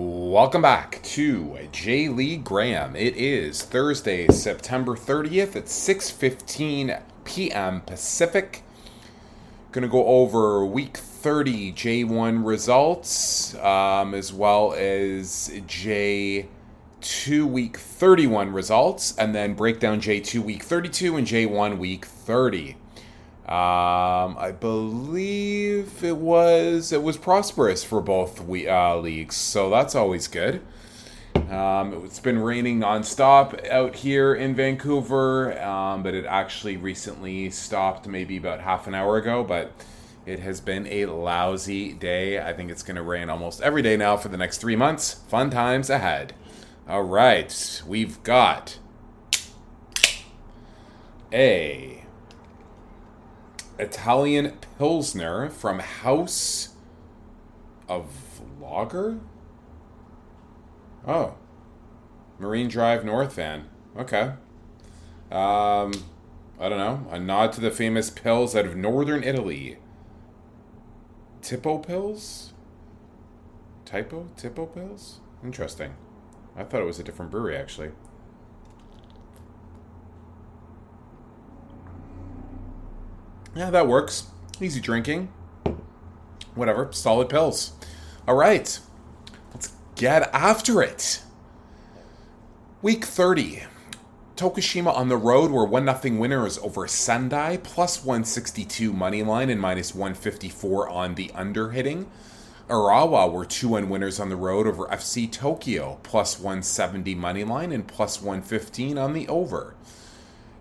Welcome back to J. Lee Graham. It is Thursday, September 30th at 6:15 p.m. Pacific. To go over week 30 J1 results um, as well as J2 week 31 results and then break down J2 week 32 and J1 week 30. Um, I believe it was it was prosperous for both we, uh, leagues, so that's always good. Um, it's been raining nonstop out here in Vancouver, um, but it actually recently stopped maybe about half an hour ago. But it has been a lousy day. I think it's going to rain almost every day now for the next three months. Fun times ahead. All right, we've got a Italian Pilsner from House of Lager? Oh. Marine Drive North van. Okay. Um, I don't know. A nod to the famous pills out of northern Italy. Tipo pills? Typo? Tipo pills? Interesting. I thought it was a different brewery, actually. Yeah, that works. Easy drinking. Whatever. Solid pills. All right. Let's get after it. Week 30. Tokushima on the road were 1 0 winners over Sendai, plus 162 money line and minus 154 on the under hitting. Urawa were 2 1 winners on the road over FC Tokyo, plus 170 money line and plus 115 on the over.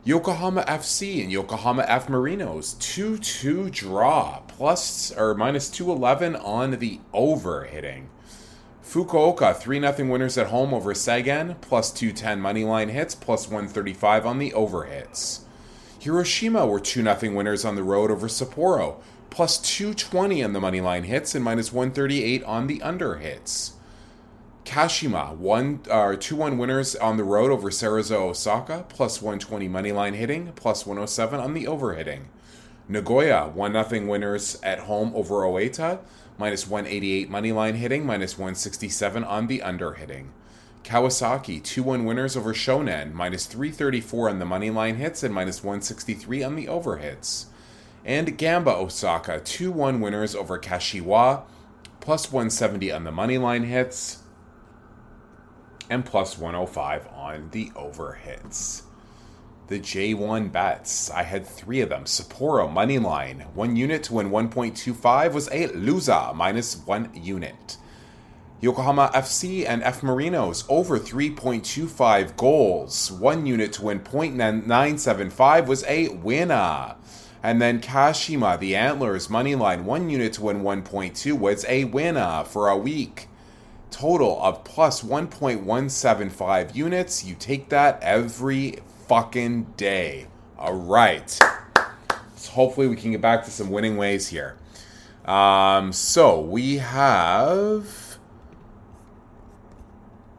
Yokohama FC and Yokohama F Marinos 2 2 draw, plus or minus 211 on the over hitting. Fukuoka 3 0 winners at home over Sagan, plus 210 money line hits, plus 135 on the over hits. Hiroshima were 2 0 winners on the road over Sapporo, plus 220 on the money line hits and minus 138 on the under hits. Kashima, one or uh, two one winners on the road over Cerezo Osaka, plus 120 money line hitting, plus 107 on the over hitting. Nagoya, one nothing winners at home over Oita, minus 188 money line hitting, minus 167 on the under hitting. Kawasaki, 2 1 winners over Shonan, minus 334 on the money line hits and minus 163 on the over hits. And Gamba Osaka, 2 1 winners over Kashiwa, plus 170 on the money line hits and plus 105 on the over hits. The J1 bets, I had three of them. Sapporo money line, one unit to win 1.25 was a loser, minus one unit. Yokohama FC and F Marinos over 3.25 goals, one unit to win 0.975 was a winner. And then Kashima, the Antlers money line, one unit to win 1.2 was a winner for a week total of plus 1.175 units. You take that every fucking day. All right. So hopefully we can get back to some winning ways here. Um, so we have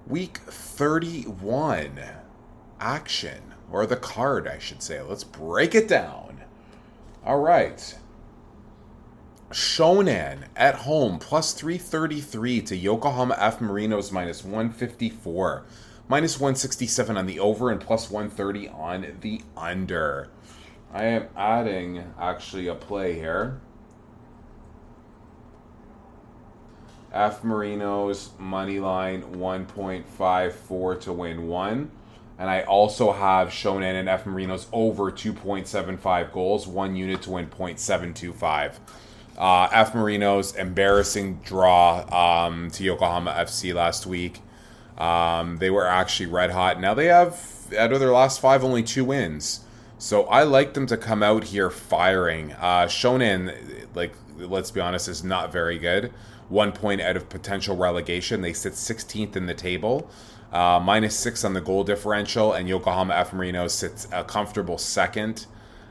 week 31 action, or the card, I should say. Let's break it down. All right. Shonan at home plus 333 to Yokohama F Marinos minus 154. Minus 167 on the over and plus 130 on the under. I am adding actually a play here. F Marinos money line 1.54 to win one. And I also have Shonan and F Marinos over 2.75 goals, one unit to win 0.725. Uh, F Marino's embarrassing draw um, to Yokohama FC last week. Um, they were actually red hot. Now they have, out of their last five, only two wins. So I like them to come out here firing. Uh, Shonan, like, let's be honest, is not very good. One point out of potential relegation. They sit 16th in the table, uh, minus six on the goal differential, and Yokohama F Marino sits a comfortable second.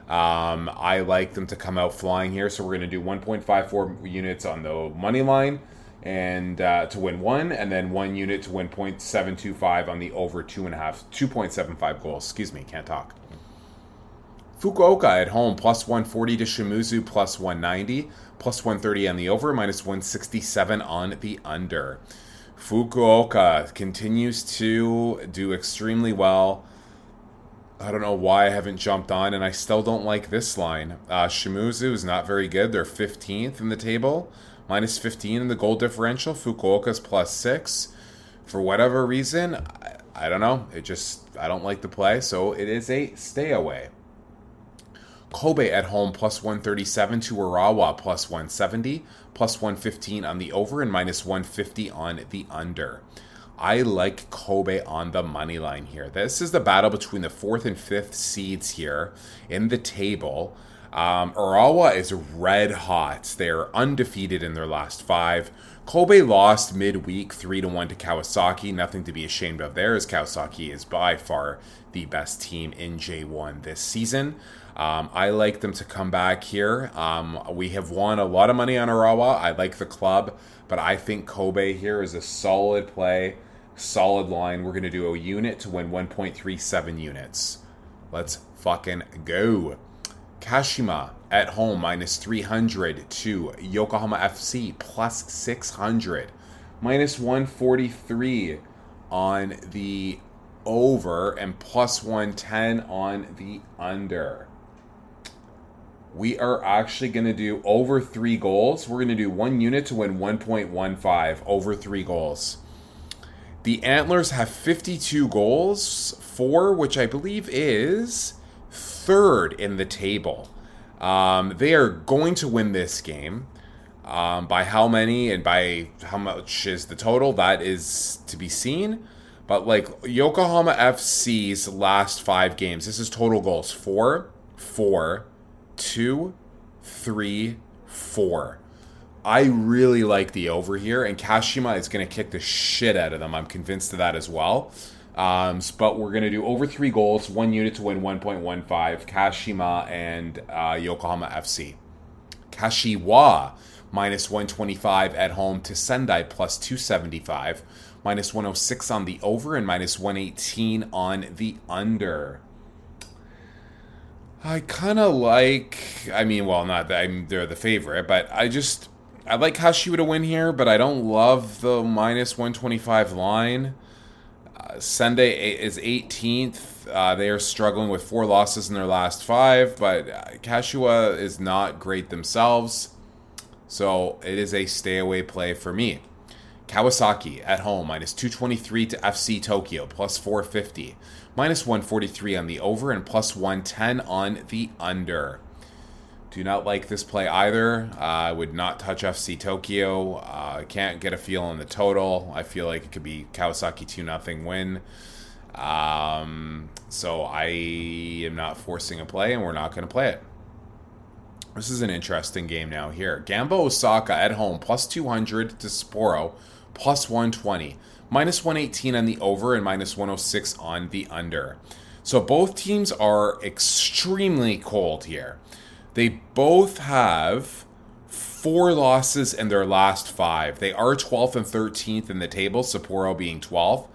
Um, I like them to come out flying here, so we're going to do 1.54 units on the money line and uh, to win one, and then one unit to win 0.725 on the over two and a half, 2.75 goals. Excuse me, can't talk. Fukuoka at home plus 140 to Shimizu plus 190, plus 130 on the over, minus 167 on the under. Fukuoka continues to do extremely well. I don't know why I haven't jumped on, and I still don't like this line. Uh, Shimizu is not very good. They're 15th in the table, minus 15 in the goal differential. Fukuoka's plus 6. For whatever reason, I, I don't know. It just, I don't like the play, so it is a stay away. Kobe at home plus 137 to Urawa plus 170, plus 115 on the over, and minus 150 on the under. I like Kobe on the money line here. This is the battle between the fourth and fifth seeds here in the table. Um, Urawa is red hot. They're undefeated in their last five. Kobe lost midweek 3 to 1 to Kawasaki. Nothing to be ashamed of there, as Kawasaki is by far the best team in J1 this season. Um, I like them to come back here. Um, we have won a lot of money on Urawa. I like the club, but I think Kobe here is a solid play, solid line. We're going to do a unit to win 1.37 units. Let's fucking go. Kashima at home minus 300 to Yokohama FC plus 600. Minus 143 on the over and plus 110 on the under we are actually going to do over three goals. We're going to do one unit to win 1.15 over three goals. The Antlers have 52 goals, four, which I believe is third in the table. Um, they are going to win this game. Um, by how many and by how much is the total? That is to be seen. But like Yokohama FC's last five games, this is total goals four, four, two, three, four. I really like the over here, and Kashima is going to kick the shit out of them. I'm convinced of that as well. Um, but we're going to do over three goals, one unit to win 1.15, Kashima and uh, Yokohama FC. Kashiwa minus 125 at home to Sendai plus 275, minus 106 on the over, and minus 118 on the under. I kind of like. I mean, well, not that I'm, they're the favorite, but I just I like Kashiwa to win here, but I don't love the minus 125 line. Uh, Sendai is 18th. Uh, they are struggling with four losses in their last five, but uh, Kashiwa is not great themselves. So it is a stay away play for me. Kawasaki at home, minus 223 to FC Tokyo, plus 450 minus 143 on the over and plus 110 on the under. Do not like this play either. Uh, I would not touch FC Tokyo. Uh, can't get a feel on the total. I feel like it could be Kawasaki 2 0 win. Um, so I am not forcing a play, and we're not going to play it. This is an interesting game now here. Gamba Osaka at home, plus 200 to Sapporo, plus 120 minus 118 on the over and minus 106 on the under. So both teams are extremely cold here. They both have four losses in their last five. They are 12th and 13th in the table, Sapporo being 12th.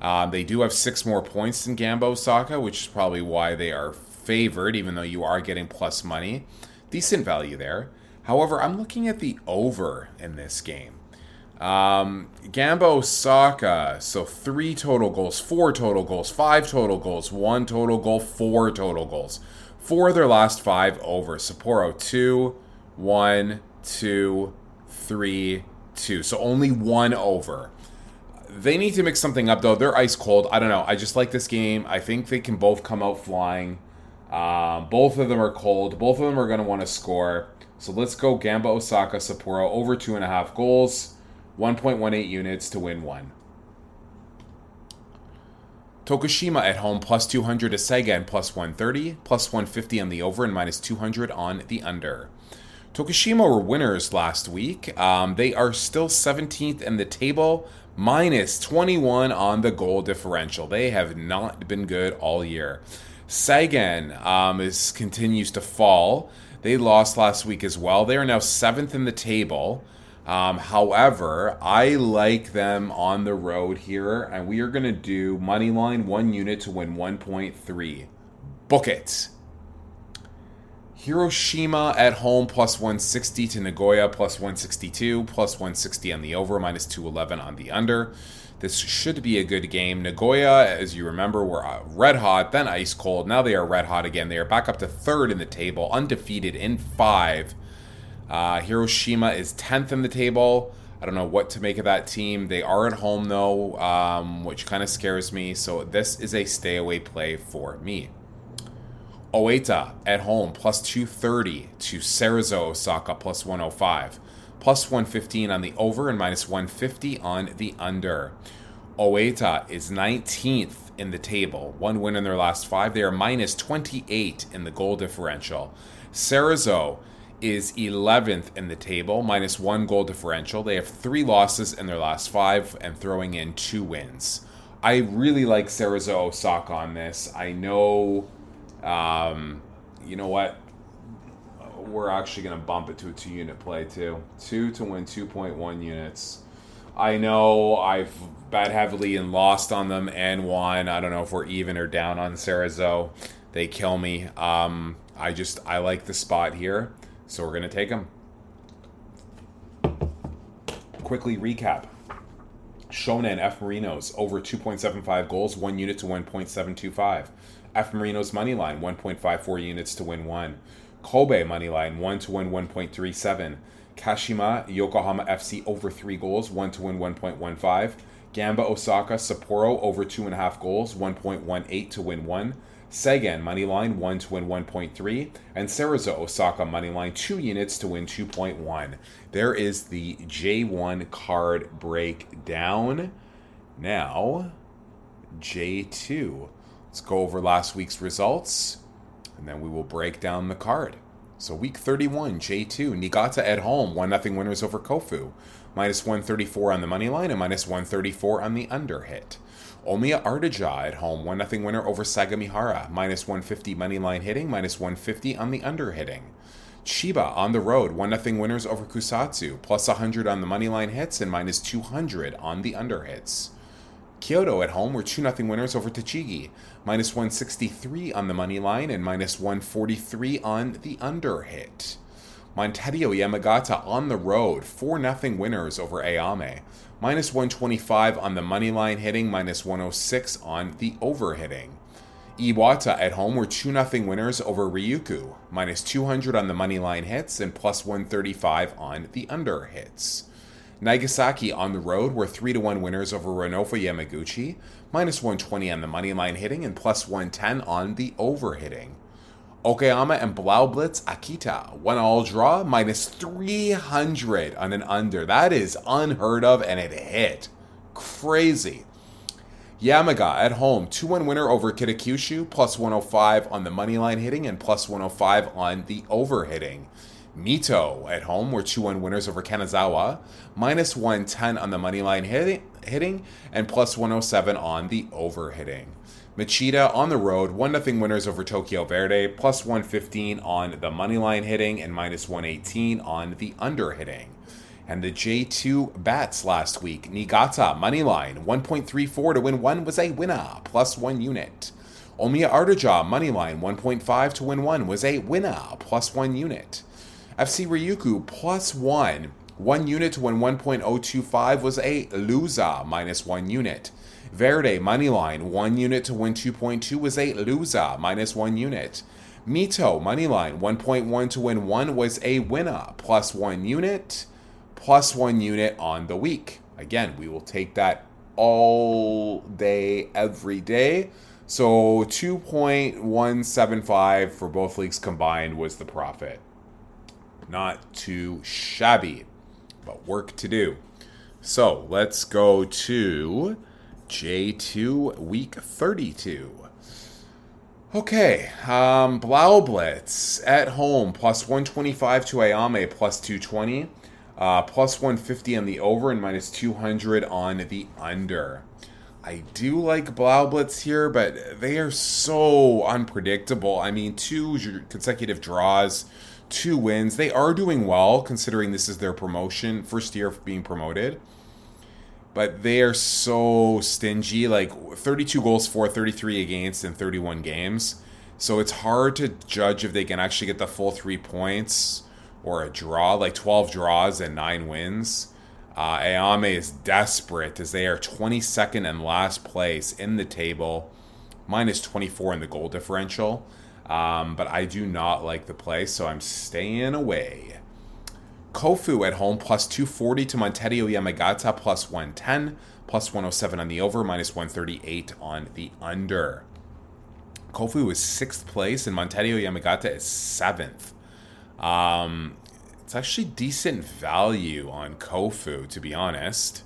Um, they do have six more points than Gamba Osaka, which is probably why they are favored, even though you are getting plus money. Decent value there. However, I'm looking at the over in this game. Um, Gamba Osaka, so three total goals, four total goals, five total goals, one total goal, four total goals. Four of their last five over. Sapporo, two, one, two, three, two. So only one over. They need to mix something up, though. They're ice cold. I don't know. I just like this game. I think they can both come out flying. Um, both of them are cold. Both of them are going to want to score. So let's go Gamba Osaka Sapporo over two and a half goals. 1.18 units to win one. Tokushima at home plus 200 to and plus 130, plus 150 on the over and minus 200 on the under. Tokushima were winners last week. Um, they are still 17th in the table, minus 21 on the goal differential. They have not been good all year. Sagan um, is continues to fall. They lost last week as well. They are now seventh in the table. Um, however, I like them on the road here, and we are going to do money line one unit to win 1.3. Book it. Hiroshima at home plus 160 to Nagoya plus 162, plus 160 on the over, minus 211 on the under. This should be a good game. Nagoya, as you remember, were uh, red hot, then ice cold. Now they are red hot again. They are back up to third in the table, undefeated in five. Uh, Hiroshima is 10th in the table. I don't know what to make of that team. They are at home, though, um, which kind of scares me. So this is a stay away play for me. Oita at home plus 230 to Cerezo Osaka plus 105, plus 115 on the over and minus 150 on the under. Oita is 19th in the table, one win in their last five. They are minus 28 in the goal differential. Cerezo is 11th in the table, minus one goal differential. They have three losses in their last five and throwing in two wins. I really like Cerezo Osaka on this. I know um, you know what? We're actually going to bump it to a two unit play too. Two to win 2.1 units. I know I've bet heavily and lost on them and won. I don't know if we're even or down on Cerezo. They kill me. Um, I just, I like the spot here. So we're going to take them. Quickly recap. Shonan F Marinos over 2.75 goals, one unit to 1.725. F Marino's money line 1.54 units to win one. Kobe money line 1 to win 1.37. Kashima Yokohama FC over 3 goals 1 to win 1.15. Gamba Osaka Sapporo over 2.5 goals 1.18 to win 1. Sagan money line 1 to win 1.3. And Cerezo Osaka money line 2 units to win 2.1. There is the J1 card breakdown. Now, J2. Let's go over last week's results, and then we will break down the card. So week 31, J2, Niigata at home, 1-0 winners over Kofu. Minus 134 on the money line and minus 134 on the under hit. Omiya Ardija at home, 1-0 winner over Sagamihara. Minus 150 money line hitting, minus 150 on the under hitting. Chiba on the road, 1-0 winners over Kusatsu. Plus 100 on the money line hits and minus 200 on the under hits. Kyoto at home were 2 0 winners over Tochigi, minus 163 on the money line and minus 143 on the under hit. Montedio Yamagata on the road, 4 0 winners over Ehime, minus 125 on the money line hitting, minus 106 on the over hitting. Iwata at home were 2 0 winners over Ryukyu, minus 200 on the money line hits and plus 135 on the under hits. Nagasaki on the road were 3 to 1 winners over Renofa Yamaguchi, minus 120 on the money line hitting and plus 110 on the over hitting. Okayama and Blaublitz Akita, one all draw, minus 300 on an under. That is unheard of and it hit. Crazy. Yamaga at home, 2 1 winner over Kitakyushu, plus 105 on the money line hitting and plus 105 on the over hitting. Mito at home were 2 1 winners over Kanazawa, minus 110 on the money line hitting, hitting and plus 107 on the over hitting. Machida on the road, 1 0 winners over Tokyo Verdy, plus 115 on the money line hitting and minus 118 on the under hitting. And the J2 bats last week, Niigata money line, 1.34 to win 1 was a winner, plus 1 unit. Omiya Ardija money line, 1.5 to win 1 was a winner, plus 1 unit. FC Ryukyu plus 1. 1 unit to win 1.025 was a loser, minus 1 unit. Verdy Moneyline, 1 unit to win 2.2 was a loser, minus 1 unit. Mito Moneyline, 1.1 to win 1 was a winner, plus 1 unit, plus 1 unit on the week. Again, we will take that all day, every day. So 2.175 for both leagues combined was the profit. Not too shabby, but work to do. So let's go to J2 week 32. Okay, um, Blaublitz at home plus 125 to Ehime plus 220, uh, plus 150 on the over and minus 200 on the under. I do like Blaublitz here, but they are so unpredictable. I mean, two consecutive draws two wins. They are doing well considering this is their promotion, first year of being promoted. But they are so stingy, like 32 goals for, 33 against in 31 games. So it's hard to judge if they can actually get the full three points or a draw, like 12 draws and nine wins. Uh, Ehime is desperate as they are 22nd and last place in the table, minus 24 in the goal differential. Um, but I do not like the play, so I'm staying away. Kofu at home plus 240 to Montedio Yamagata plus 110, plus 107 on the over, minus 138 on the under. Kofu is sixth place and Montedio Yamagata is seventh. Um, it's actually decent value on Kofu, to be honest.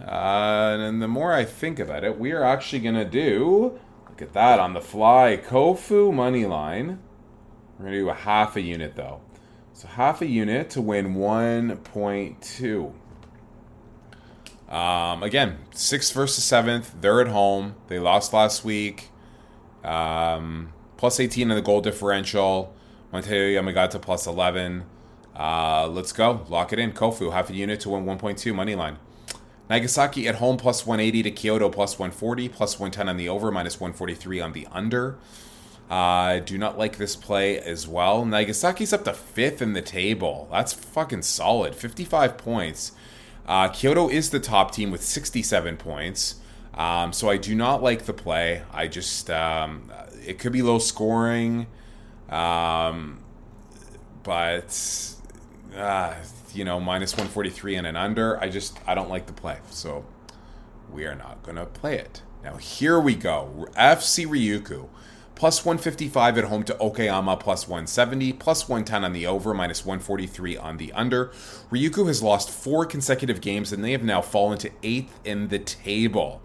Uh, and the more I think about it, we are actually going to do, look at that on the fly, Kofu money line. We're going to do a half a unit though. So half a unit to win 1.2. Um, again, sixth versus seventh. They're at home. They lost last week. Um, plus 18 in the goal differential. Montedio Yamagata plus 11. Uh, let's go. Lock it in. Kofu, half a unit to win 1.2 money line. Nagasaki at home plus 180 to Kyoto plus 140, plus 110 on the over, minus 143 on the under. I uh, do not like this play as well. Nagasaki's up to fifth in the table. That's fucking solid. 55 points. Uh, Kyoto is the top team with 67 points. Um, so I do not like the play. I just, um, it could be low scoring. Um, but, uh, you know, minus 143 and an under. I just, I don't like the play. So we are not going to play it. Now, here we go. FC Ryukyu plus 155 at home to Okayama, plus 170, plus 110 on the over, minus 143 on the under. Ryukyu has lost four consecutive games and they have now fallen to eighth in the table.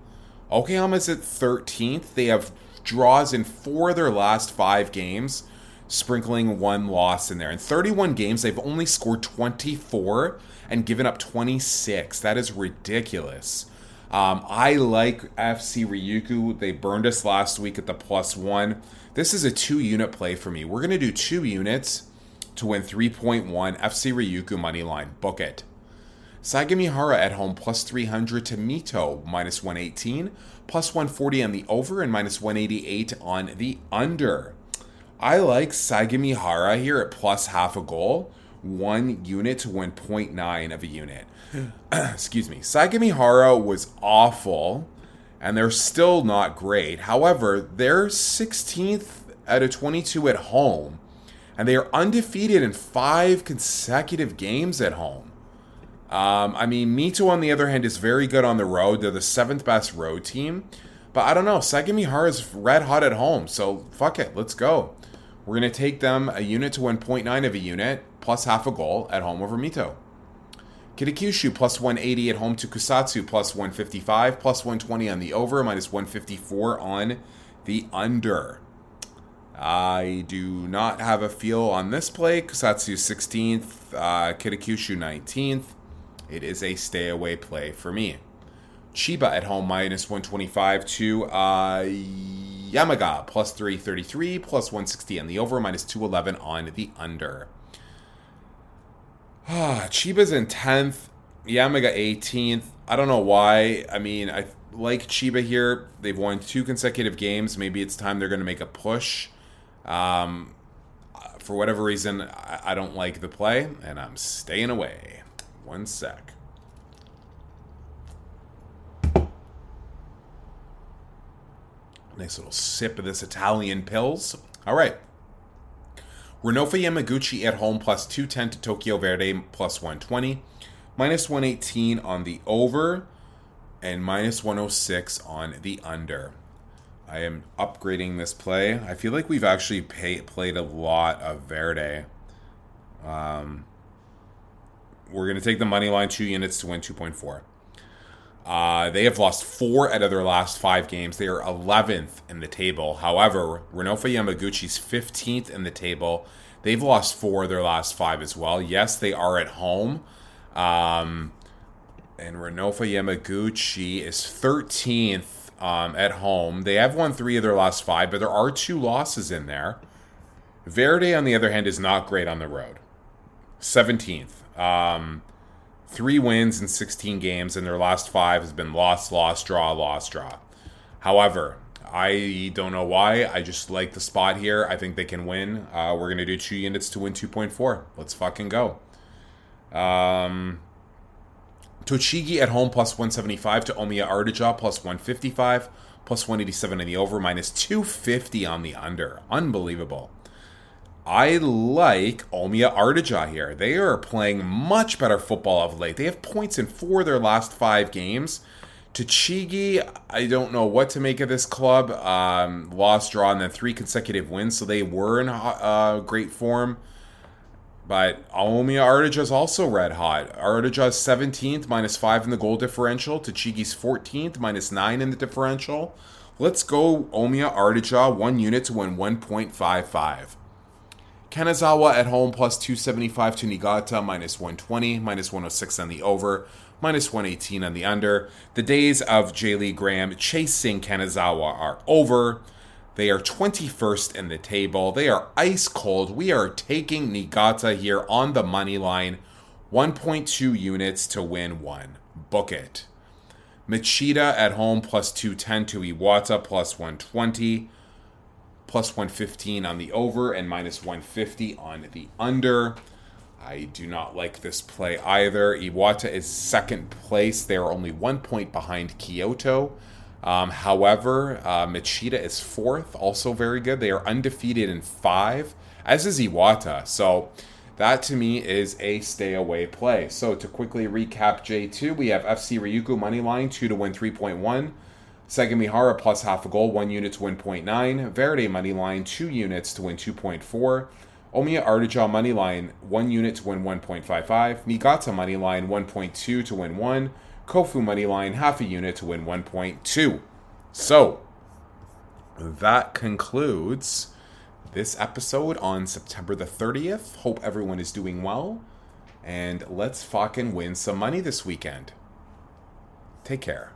Okayama's at 13th. They have draws in four of their last five games, sprinkling one loss in there. In 31 games, they've only scored 24 and given up 26. That is ridiculous. Um, I like FC Ryukyu. They burned us last week at the plus one. This is a two unit play for me. We're going to do two units to win 3.1 FC Ryukyu money line. Book it. Sagamihara at home plus 300 to Mito minus 118, plus 140 on the over, and minus 188 on the under. I like Sagamihara here at plus half a goal, one unit to win 0.9 of a unit. excuse me, Sagamihara was awful, and they're still not great. However, they're 16th out of 22 at home, and they are undefeated in five consecutive games at home. Um, I mean, Mito, on the other hand, is very good on the road. They're the seventh best road team. But I don't know. Sagamihara is red hot at home. So fuck it. Let's go. We're going to take them a unit to win 0.9 of a unit, plus half a goal at home over Mito. Kitakyushu plus 180 at home to Kusatsu plus 155, plus 120 on the over, minus 154 on the under. I do not have a feel on this play. Kusatsu 16th, uh, Kitakyushu 19th. It is a stay away play for me. Chiba at home minus 125 to uh, Yamaga plus 333, plus 160 on the over, minus 211 on the under. Ah, Chiba's in 10th, Yamaga 18th. I don't know why. I mean, I like Chiba here. They've won two consecutive games. Maybe it's time they're going to make a push. Um, for whatever reason, I, I don't like the play, and I'm staying away. One sec. Nice little sip of this Italian pills. All right. Renofa Yamaguchi at home plus 210 to Tokyo Verdy plus 120. Minus 118 on the over and minus 106 on the under. I am upgrading this play. I feel like we've actually pay, played a lot of Verdy. Um, we're going to take the money line two units to win 2.4. Uh, they have lost four out of their last five games. They are 11th in the table. However, Renofa Yamaguchi's 15th in the table. They've lost four of their last five as well. Yes, they are at home. Um, and Renofa Yamaguchi is 13th um, at home. They have won three of their last five, but there are two losses in there. Verdy, on the other hand, is not great on the road. 17th. Um, three wins in 16 games, and their last five has been loss, loss, draw, loss, draw. However, I don't know why. I just like the spot here. I think they can win. Uh, we're gonna do two units to win 2.4. Let's fucking go. Um, Tochigi at home plus 175 to Omiya Ardija plus 155 plus 187 in the over minus 250 on the under. Unbelievable. I like Omiya Ardija here. They are playing much better football of late. They have points in four of their last five games. Tochigi, I don't know what to make of this club. Um, lost, draw, and then three consecutive wins, so they were in uh, great form. But Omiya Ardija is also red hot. Ardija is 17th, minus 5 in the goal differential. Tochigi's 14th, minus 9 in the differential. Let's go Omiya Ardija, one unit to win 1.55. Kanazawa at home plus 275 to Niigata, minus 120, minus 106 on the over, minus 118 on the under. The days of J. Lee Graham chasing Kanazawa are over. They are 21st in the table. They are ice cold. We are taking Niigata here on the money line. 1.2 units to win one. Book it. Machida at home plus 210 to Iwata plus 120, plus 115 on the over, and minus 150 on the under. I do not like this play either. Iwata is second place. They are only one point behind Kyoto. Um, however, uh, Machida is fourth, also very good. They are undefeated in five, as is Iwata. So that to me is a stay away play. So to quickly recap J2, we have FC Ryukyu money line 2 to win 3.1. Sagamihara plus half a goal, 1 unit to win 0.9. Verdy money line 2 units to win 2.4. Omiya Ardija money line 1 unit to win 1.55. Niigata money line 1.2 to win 1. Kofu money line half a unit to win 1.2. So that concludes this episode on September the 30th. Hope everyone is doing well. And let's fucking win some money this weekend. Take care.